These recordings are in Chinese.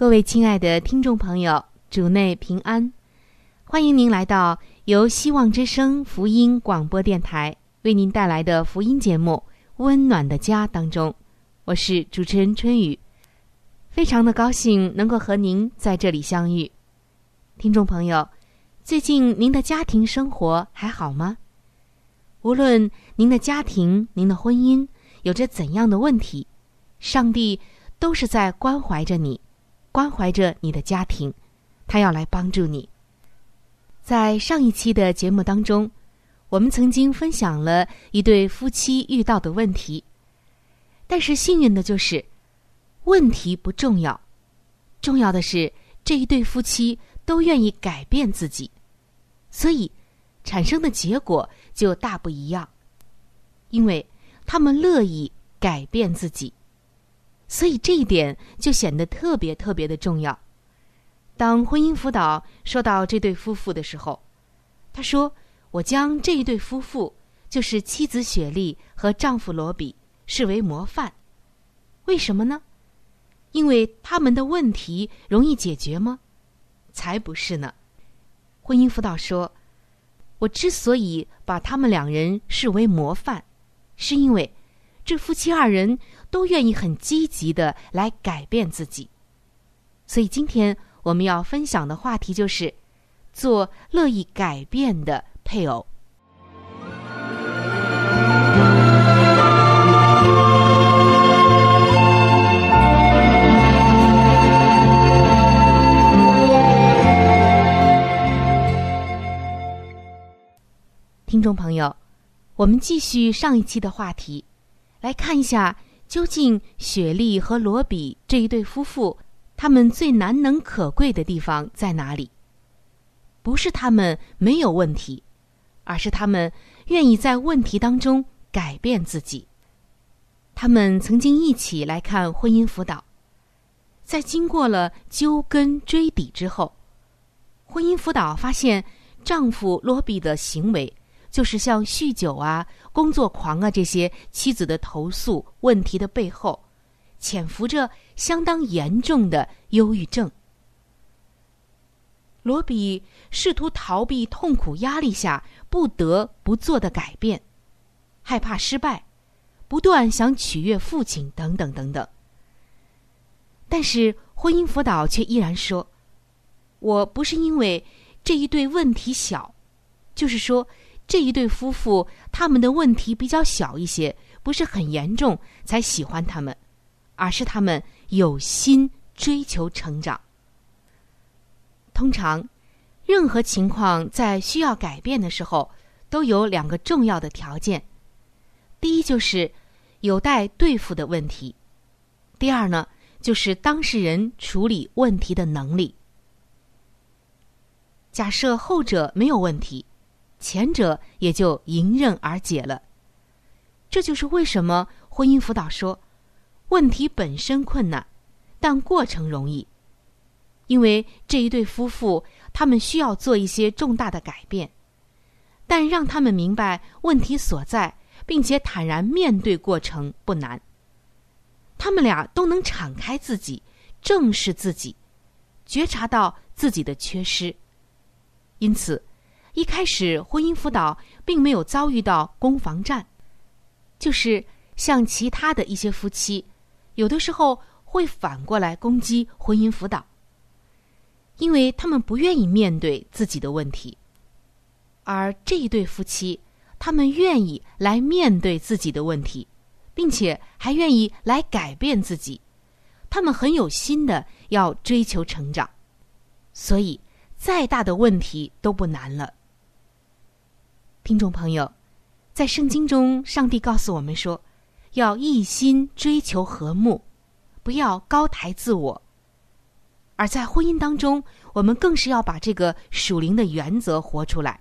各位亲爱的听众朋友，主内平安，欢迎您来到由希望之声福音广播电台为您带来的福音节目《温暖的家》当中，我是主持人春雨，非常的高兴能够和您在这里相遇。听众朋友，最近您的家庭生活还好吗？无论您的家庭、您的婚姻有着怎样的问题，上帝都是在关怀着你。关怀着你的家庭，他要来帮助你。在上一期的节目当中，我们曾经分享了一对夫妻遇到的问题，但是幸运的就是，问题不重要，重要的是这一对夫妻都愿意改变自己，所以产生的结果就大不一样，因为他们乐意改变自己。所以这一点就显得特别特别的重要。当婚姻辅导说到这对夫妇的时候，他说：“我将这一对夫妇，就是妻子雪莉和丈夫罗比，视为模范。为什么呢？因为他们的问题容易解决吗？才不是呢。婚姻辅导说，我之所以把他们两人视为模范，是因为这夫妻二人。”都愿意很积极的来改变自己，所以今天我们要分享的话题就是做乐意改变的配偶。听众朋友，我们继续上一期的话题，来看一下。究竟雪莉和罗比这一对夫妇，他们最难能可贵的地方在哪里？不是他们没有问题，而是他们愿意在问题当中改变自己。他们曾经一起来看婚姻辅导，在经过了揪根追底之后，婚姻辅导发现丈夫罗比的行为。就是像酗酒啊、工作狂啊这些妻子的投诉问题的背后，潜伏着相当严重的忧郁症。罗比试图逃避痛苦压力下不得不做的改变，害怕失败，不断想取悦父亲等等等等。但是婚姻辅导却依然说：“我不是因为这一对问题小，就是说。”这一对夫妇，他们的问题比较小一些，不是很严重，才喜欢他们，而是他们有心追求成长。通常，任何情况在需要改变的时候，都有两个重要的条件：第一，就是有待对付的问题；第二呢，就是当事人处理问题的能力。假设后者没有问题。前者也就迎刃而解了。这就是为什么婚姻辅导说，问题本身困难，但过程容易，因为这一对夫妇他们需要做一些重大的改变，但让他们明白问题所在，并且坦然面对过程不难。他们俩都能敞开自己，正视自己，觉察到自己的缺失，因此。一开始，婚姻辅导并没有遭遇到攻防战，就是像其他的一些夫妻，有的时候会反过来攻击婚姻辅导，因为他们不愿意面对自己的问题。而这一对夫妻，他们愿意来面对自己的问题，并且还愿意来改变自己，他们很有心的要追求成长，所以再大的问题都不难了。听众朋友，在圣经中，上帝告诉我们说，要一心追求和睦，不要高抬自我。而在婚姻当中，我们更是要把这个属灵的原则活出来，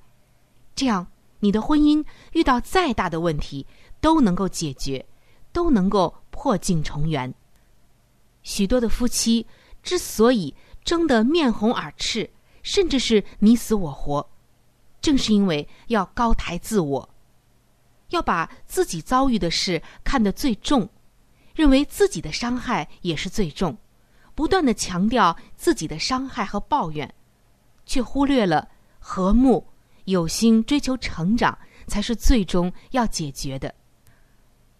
这样你的婚姻遇到再大的问题都能够解决，都能够破镜重圆。许多的夫妻之所以争得面红耳赤，甚至是你死我活。正是因为要高抬自我，要把自己遭遇的事看得最重，认为自己的伤害也是最重，不断的强调自己的伤害和抱怨，却忽略了和睦、有心追求成长才是最终要解决的，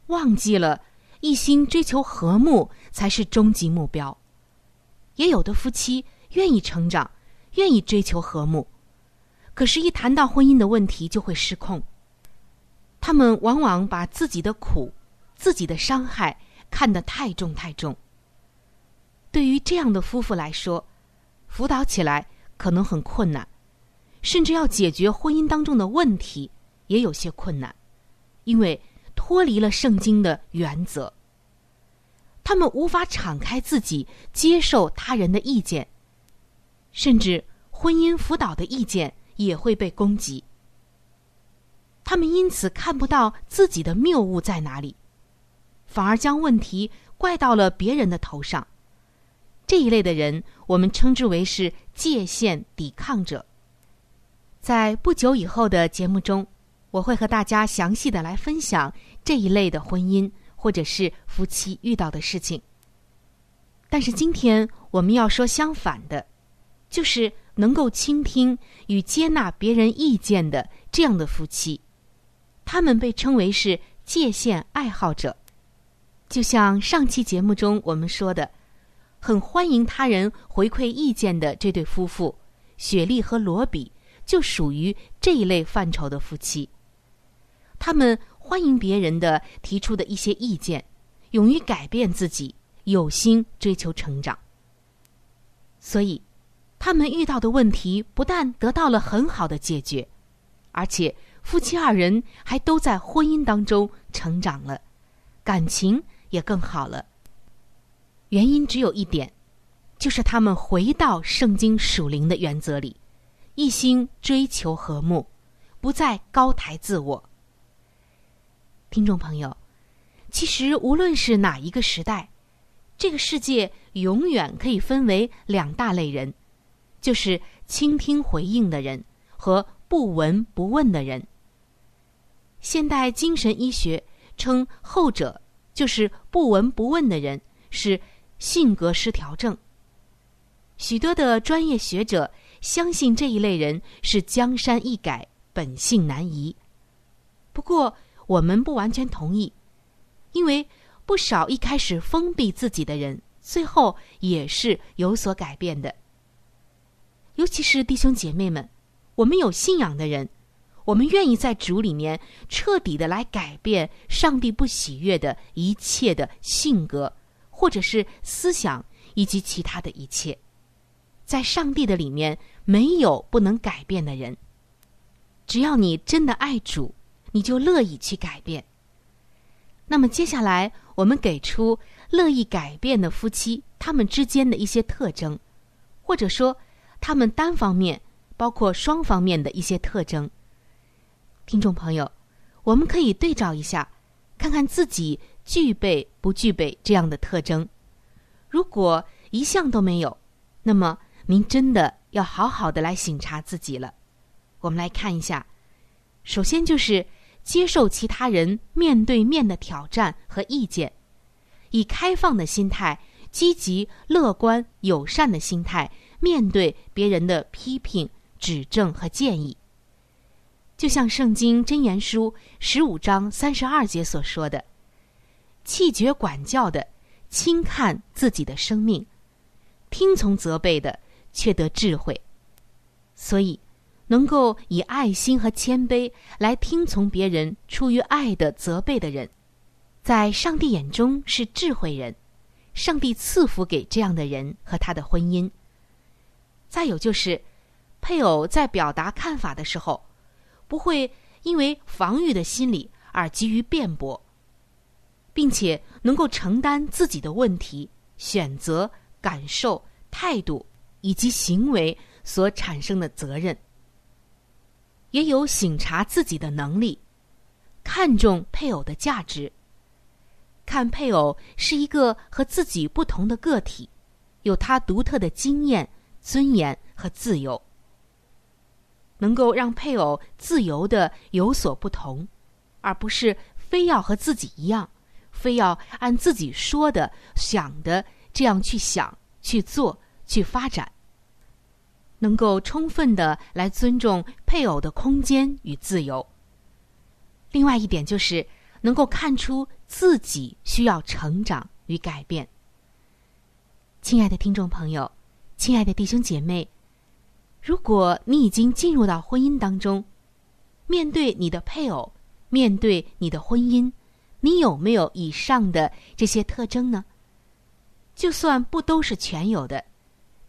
忘记了一心追求和睦才是终极目标。也有的夫妻愿意成长，愿意追求和睦。可是，一谈到婚姻的问题，就会失控。他们往往把自己的苦、自己的伤害看得太重太重。对于这样的夫妇来说，辅导起来可能很困难，甚至要解决婚姻当中的问题也有些困难，因为脱离了圣经的原则。他们无法敞开自己，接受他人的意见，甚至婚姻辅导的意见。也会被攻击，他们因此看不到自己的谬误在哪里，反而将问题怪到了别人的头上。这一类的人，我们称之为是界限抵抗者。在不久以后的节目中，我会和大家详细的来分享这一类的婚姻或者是夫妻遇到的事情。但是今天我们要说相反的，就是。能够倾听与接纳别人意见的这样的夫妻，他们被称为是界限爱好者。就像上期节目中我们说的，很欢迎他人回馈意见的这对夫妇，雪莉和罗比就属于这一类范畴的夫妻。他们欢迎别人的提出的一些意见，勇于改变自己，有心追求成长。所以。他们遇到的问题不但得到了很好的解决，而且夫妻二人还都在婚姻当中成长了，感情也更好了。原因只有一点，就是他们回到圣经属灵的原则里，一心追求和睦，不再高抬自我。听众朋友，其实无论是哪一个时代，这个世界永远可以分为两大类人。就是倾听回应的人和不闻不问的人。现代精神医学称后者就是不闻不问的人是性格失调症。许多的专业学者相信这一类人是江山易改，本性难移。不过我们不完全同意，因为不少一开始封闭自己的人，最后也是有所改变的。尤其是弟兄姐妹们，我们有信仰的人，我们愿意在主里面彻底的来改变上帝不喜悦的一切的性格，或者是思想以及其他的一切，在上帝的里面没有不能改变的人。只要你真的爱主，你就乐意去改变。那么接下来我们给出乐意改变的夫妻他们之间的一些特征，或者说。他们单方面，包括双方面的一些特征。听众朋友，我们可以对照一下，看看自己具备不具备这样的特征。如果一项都没有，那么您真的要好好的来醒察自己了。我们来看一下，首先就是接受其他人面对面的挑战和意见，以开放的心态、积极、乐观、友善的心态面对别人的批评、指正和建议。就像《圣经箴言书》十五章三十二节所说的：“气绝管教的，轻看自己的生命；听从责备的，却得智慧。”所以，能够以爱心和谦卑来听从别人出于爱的责备的人，在上帝眼中是智慧人。上帝赐福给这样的人和他的婚姻。再有就是，配偶在表达看法的时候。不会因为防御的心理而急于辩驳，并且能够承担自己的问题、选择、感受、态度以及行为所产生的责任，也有省察自己的能力，看重配偶的价值，看配偶是一个和自己不同的个体，有他独特的经验、尊严和自由。能够让配偶自由的有所不同，而不是非要和自己一样，非要按自己说的、想的这样去想、去做、去发展。能够充分的来尊重配偶的空间与自由。另外一点就是能够看出自己需要成长与改变。亲爱的听众朋友，亲爱的弟兄姐妹。如果你已经进入到婚姻当中，面对你的配偶，面对你的婚姻，你有没有以上的这些特征呢？就算不都是全有的，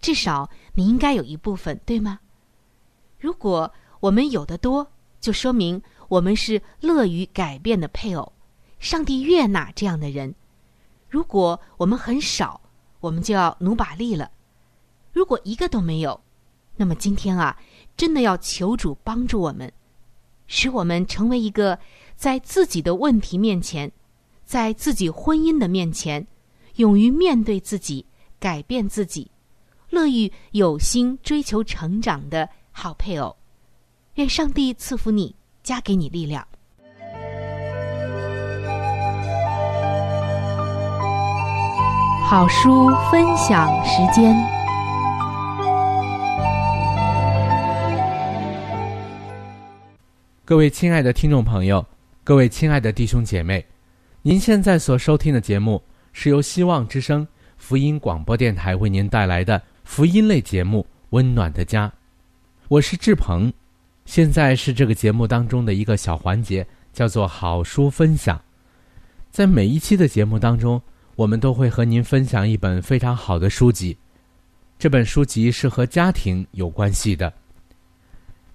至少你应该有一部分，对吗？如果我们有的多，就说明我们是乐于改变的配偶，上帝悦纳这样的人。如果我们很少，我们就要努把力了。如果一个都没有，那么今天啊，真的要求主帮助我们，使我们成为一个在自己的问题面前，在自己婚姻的面前，勇于面对自己、改变自己，乐于有心追求成长的好配偶。愿上帝赐福你，加给你力量。好书分享时间。各位亲爱的听众朋友，各位亲爱的弟兄姐妹，您现在所收听的节目是由希望之声福音广播电台为您带来的福音类节目《温暖的家》。我是志鹏，现在是这个节目当中的一个小环节，叫做好书分享。在每一期的节目当中，我们都会和您分享一本非常好的书籍，这本书籍是和家庭有关系的。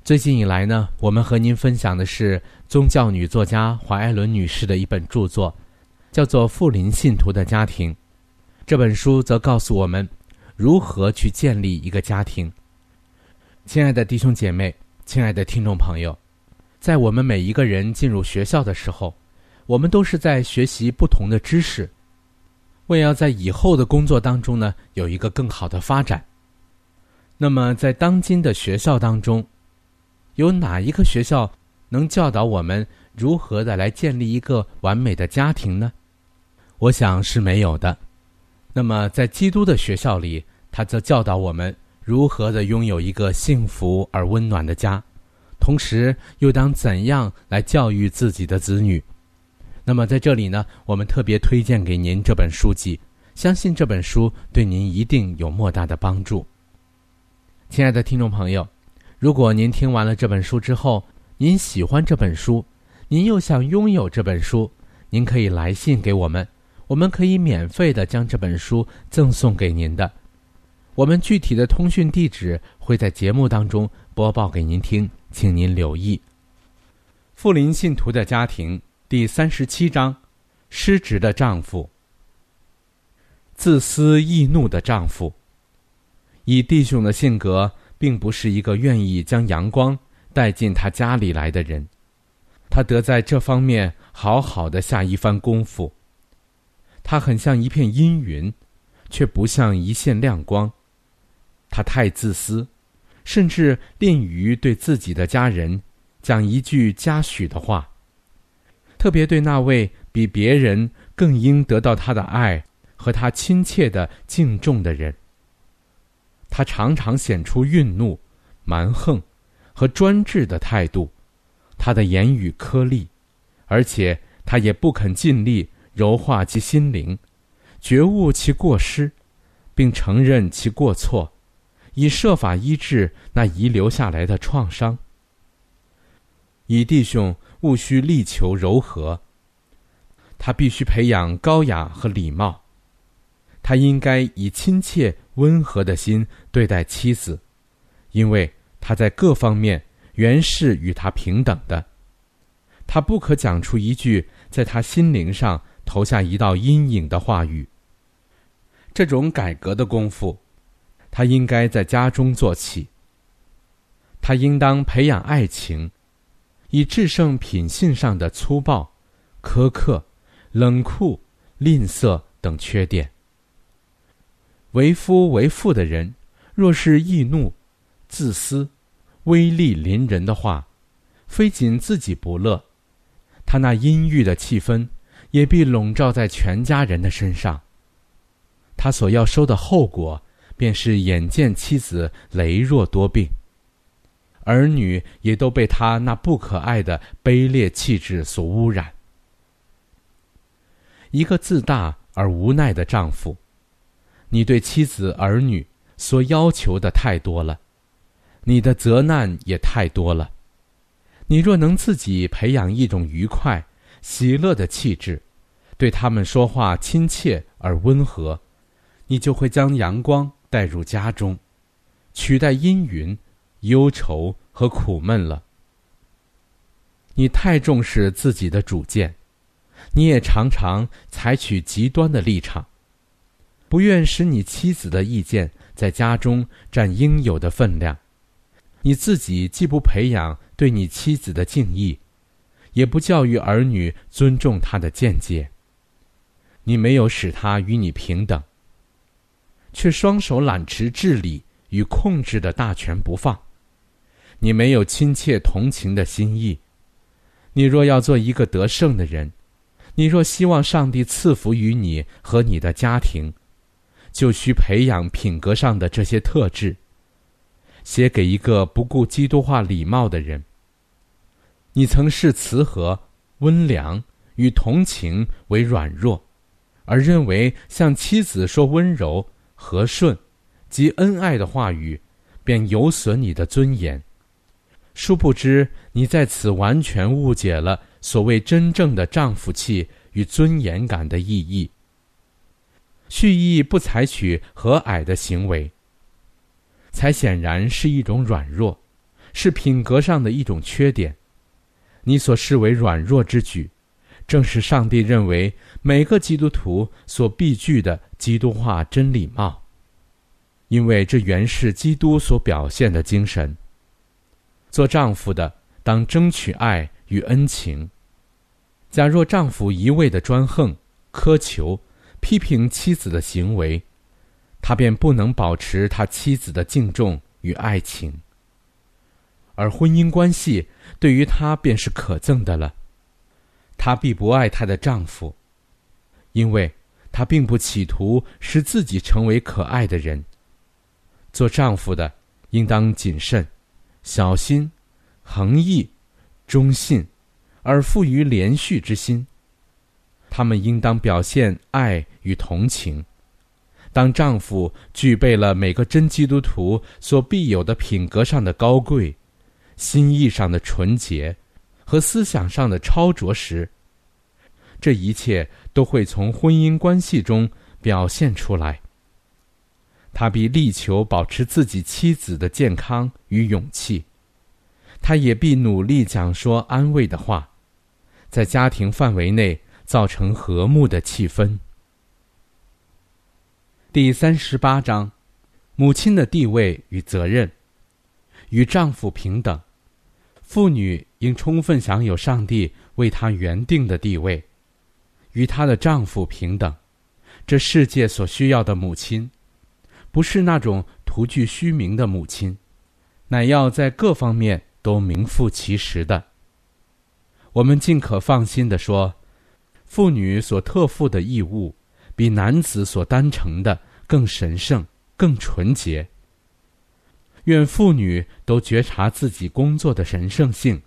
最近以来呢，我们和您分享的是宗教女作家怀艾伦女士的一本著作，叫做《富林信徒的家庭》。这本书则告诉我们如何去建立一个家庭。亲爱的弟兄姐妹，亲爱的听众朋友，在我们每一个人进入学校的时候，我们都是在学习不同的知识，为要在以后的工作当中呢有一个更好的发展。那么，在当今的学校当中，有哪一个学校能教导我们如何的来建立一个完美的家庭呢？我想是没有的。那么，在基督的学校里，他则教导我们如何的拥有一个幸福而温暖的家，同时又当怎样来教育自己的子女。那么，在这里呢，我们特别推荐给您这本书籍，相信这本书对您一定有莫大的帮助。亲爱的听众朋友。如果您听完了这本书之后，您喜欢这本书，您又想拥有这本书，您可以来信给我们，我们可以免费的将这本书赠送给您的。我们具体的通讯地址会在节目当中播报给您听，请您留意。富林信徒的家庭第三十七章：失职的丈夫，自私易怒的丈夫，以弟兄的性格。并不是一个愿意将阳光带进他家里来的人，他得在这方面好好的下一番功夫。他很像一片阴云，却不像一线亮光。他太自私，甚至吝于对自己的家人讲一句嘉许的话。特别对那位比别人更应得到他的爱和他亲切的敬重的人，他常常显出愠怒、蛮横和专制的态度。他的言语颗粒，而且他也不肯尽力柔化其心灵，觉悟其过失，并承认其过错，以设法医治那遗留下来的创伤。以弟兄务须力求柔和。他必须培养高雅和礼貌，他应该以亲切温和的心对待妻子，因为他在各方面。原是与他平等的，他不可讲出一句在他心灵上投下一道阴影的话语。这种改革的功夫，他应该在家中做起。他应当培养爱情，以制胜品性上的粗暴、苛刻、冷酷、吝啬等缺点。为夫为父的人，若是易怒、自私。威力凌人的话，非仅自己不乐，他那阴郁的气氛也必笼罩在全家人的身上。他所要收的后果，便是眼见妻子羸弱多病，儿女也都被他那不可爱的卑劣气质所污染。一个自大而无奈的丈夫，你对妻子儿女所要求的太多了。你的责难也太多了。你若能自己培养一种愉快、喜乐的气质，对他们说话亲切而温和，你就会将阳光带入家中，取代阴云、忧愁和苦闷了。你太重视自己的主见，你也常常采取极端的立场，不愿使你妻子的意见在家中占应有的分量。你自己既不培养对你妻子的敬意，也不教育儿女尊重她的见解。你没有使她与你平等，却双手揽持治理与控制的大权不放。你没有亲切同情的心意。你若要做一个得胜的人，你若希望上帝赐福于你和你的家庭，就需培养品格上的这些特质。写给一个不顾基督化礼貌的人。你曾视慈和、温良与同情为软弱，而认为向妻子说温柔、和顺及恩爱的话语，便有损你的尊严。殊不知，你在此完全误解了所谓真正的丈夫气与尊严感的意义。蓄意不采取和蔼的行为。才显然是一种软弱，是品格上的一种缺点。你所视为软弱之举，正是上帝认为每个基督徒所必具的基督化真礼貌，因为这原是基督所表现的精神。做丈夫的当争取爱与恩情。假若丈夫一味的专横、苛求、批评妻子的行为，他便不能保持他妻子的敬重与爱情，而婚姻关系对于他便是可憎的了。他必不爱他的丈夫，因为他并不企图使自己成为可爱的人。做丈夫的应当谨慎、小心、恒毅、忠信，而富于连续之心。他们应当表现爱与同情。当丈夫具备了每个真基督徒所必有的品格上的高贵、心意上的纯洁和思想上的超卓时，这一切都会从婚姻关系中表现出来。他必力求保持自己妻子的健康与勇气，他也必努力讲说安慰的话，在家庭范围内造成和睦的气氛。第三十八章，母亲的地位与责任，与丈夫平等。妇女应充分享有上帝为她原定的地位，与她的丈夫平等，这世界所需要的母亲，不是那种徒具虚名的母亲，乃要在各方面都名副其实的。我们尽可放心地说，妇女所特负的义务，比男子所担承的更神圣、更纯洁。愿妇女都觉察自己工作的神圣性，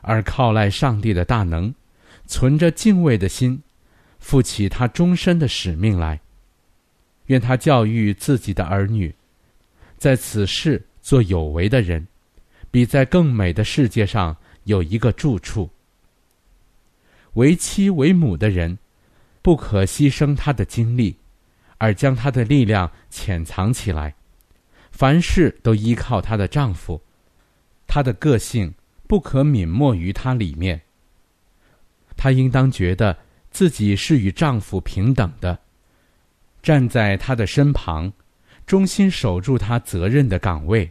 而靠赖上帝的大能，存着敬畏的心，负起他终身的使命来。愿他教育自己的儿女，在此世做有为的人，比在更美的世界上有一个住处。为妻为母的人，不可牺牲他的精力，而将他的力量潜藏起来。凡事都依靠她的丈夫，她的个性不可泯没于她里面。她应当觉得自己是与丈夫平等的，站在他的身旁，忠心守住他责任的岗位，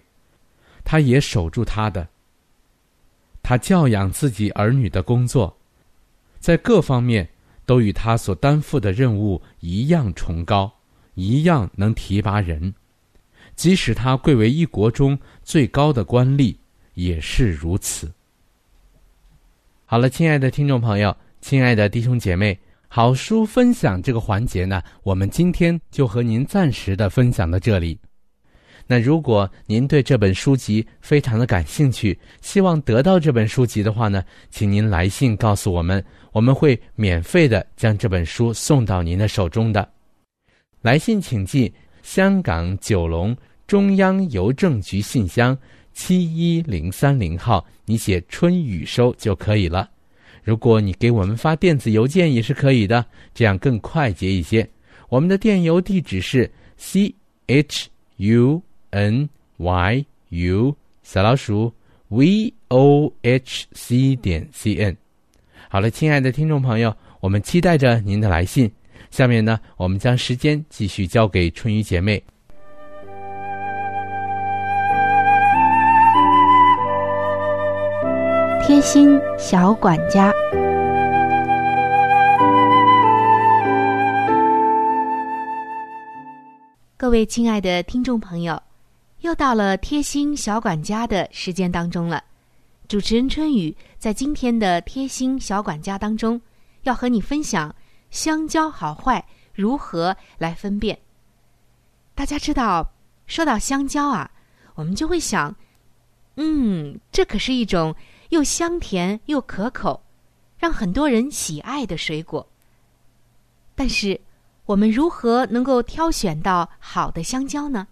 他也守住他的。他教养自己儿女的工作，在各方面都与他所担负的任务一样崇高，一样能提拔人。即使他贵为一国中最高的官吏，也是如此。好了，亲爱的听众朋友，亲爱的弟兄姐妹，好书分享这个环节呢，我们今天就和您暂时的分享到这里。那如果您对这本书籍非常的感兴趣，希望得到这本书籍的话呢，请您来信告诉我们，我们会免费的将这本书送到您的手中的。来信请寄。香港九龙中央邮政局信箱七一零三零号，你写“春雨收”就可以了。如果你给我们发电子邮件也是可以的，这样更快捷一些。我们的电邮地址是 c h u n y u 小老鼠 v o h c 点 c n。好了，亲爱的听众朋友，我们期待着您的来信。下面呢，我们将时间继续交给春雨姐妹。贴心小管家，各位亲爱的听众朋友，又到了贴心小管家的时间当中了。主持人春雨在今天的贴心小管家当中，要和你分享。香蕉好坏如何来分辨？大家知道，说到香蕉啊，我们就会想，嗯，这可是一种又香甜又可口，让很多人喜爱的水果。但是，我们如何能够挑选到好的香蕉呢？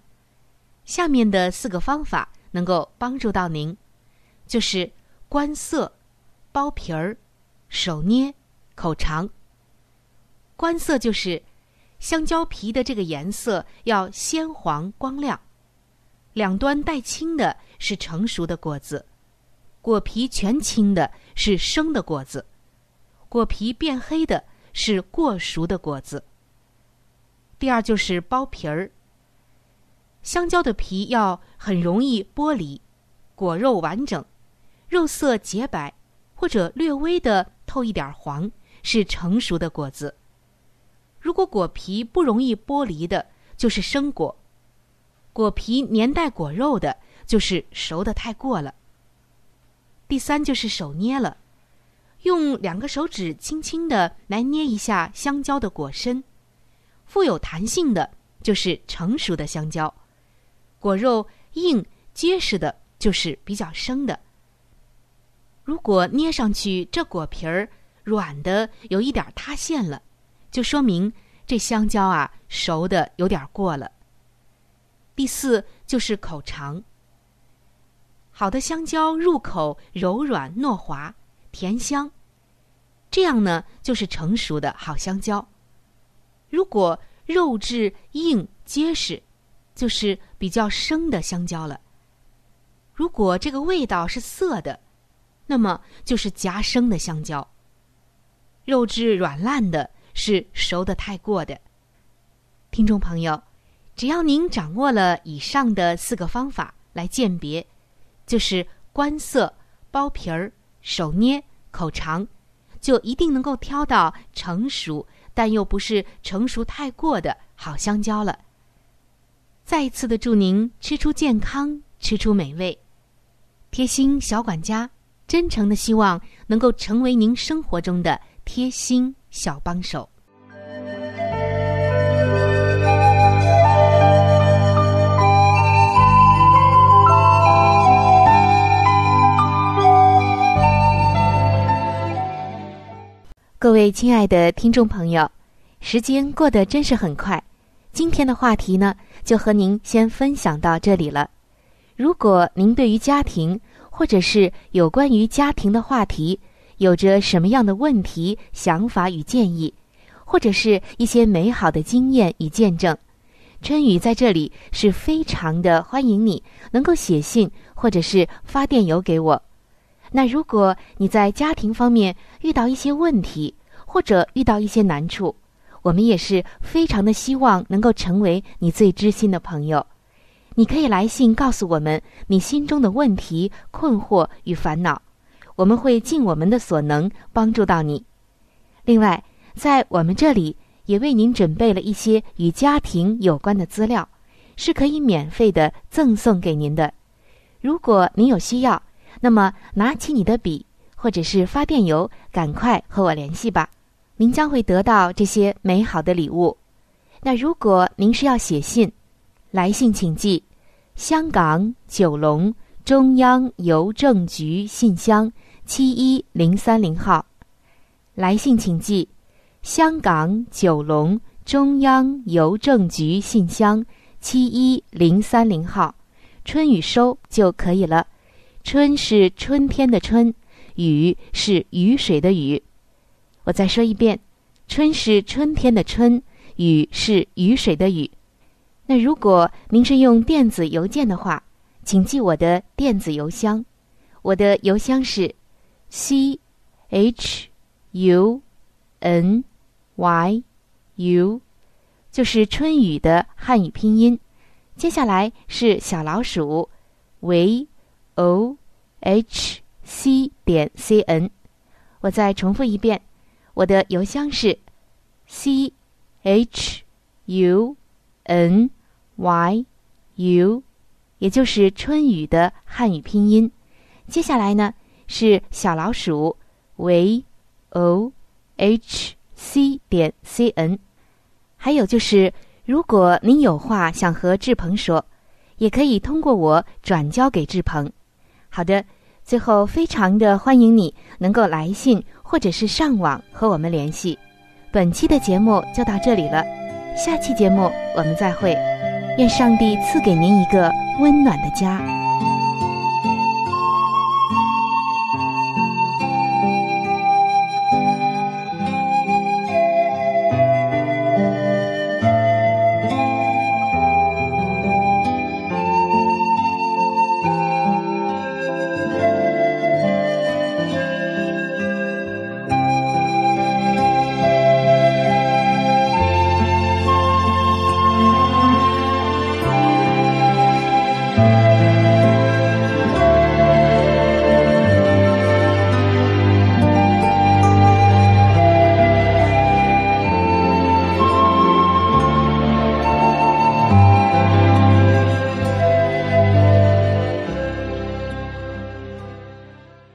下面的四个方法能够帮助到您，就是观色、剥皮儿、手捏、口尝。观色就是香蕉皮的这个颜色要鲜黄光亮，两端带青的是成熟的果子，果皮全青的是生的果子，果皮变黑的是过熟的果子。第二就是剥皮儿，香蕉的皮要很容易剥离，果肉完整，肉色洁白或者略微的透一点黄，是成熟的果子。如果果皮不容易剥离的，就是生果；果皮粘带果肉的，就是熟的太过了。第三就是手捏了，用两个手指轻轻的来捏一下香蕉的果身，富有弹性的就是成熟的香蕉，果肉硬结实的就是比较生的。如果捏上去这果皮儿软的有一点塌陷了。就说明这香蕉啊熟的有点过了。第四就是口尝。好的香蕉入口柔软糯滑，甜香，这样呢就是成熟的好香蕉。如果肉质硬结实，就是比较生的香蕉了。如果这个味道是涩的，那么就是夹生的香蕉。肉质软烂的。是熟的太过的，听众朋友，只要您掌握了以上的四个方法来鉴别，就是观色、剥皮儿、手捏、口尝，就一定能够挑到成熟、但又不是成熟太过的好香蕉了。再一次的祝您吃出健康，吃出美味。贴心小管家，真诚的希望能够成为您生活中的贴心小帮手。各位亲爱的听众朋友，时间过得真是很快。今天的话题呢，就和您先分享到这里了。如果您对于家庭，或者是有关于家庭的话题，有着什么样的问题、想法与建议，或者是一些美好的经验与见证，春雨在这里是非常的欢迎你能够写信或者是发电邮给我。那如果你在家庭方面遇到一些问题，或者遇到一些难处，我们也是非常的希望能够成为你最知心的朋友。你可以来信告诉我们你心中的问题、困惑与烦恼，我们会尽我们的所能帮助到你。另外，在我们这里也为您准备了一些与家庭有关的资料，是可以免费的赠送给您的。如果您有需要，那么，拿起你的笔，或者是发电邮，赶快和我联系吧。您将会得到这些美好的礼物。那如果您是要写信，来信请寄香港九龙中央邮政局信箱七一零三零号。来信请寄香港九龙中央邮政局信箱七一零三零号，春雨收就可以了。春是春天的春，雨是雨水的雨。我再说一遍，春是春天的春，雨是雨水的雨。那如果您是用电子邮件的话，请记我的电子邮箱，我的邮箱是 c h u n y u，就是春雨的汉语拼音。接下来是小老鼠 v。o h c 点 c n，我再重复一遍，我的邮箱是 c h u n y u，也就是春雨的汉语拼音。接下来呢是小老鼠 v o h c 点 c n，还有就是，如果您有话想和志鹏说，也可以通过我转交给志鹏。好的，最后非常的欢迎你能够来信或者是上网和我们联系。本期的节目就到这里了，下期节目我们再会。愿上帝赐给您一个温暖的家。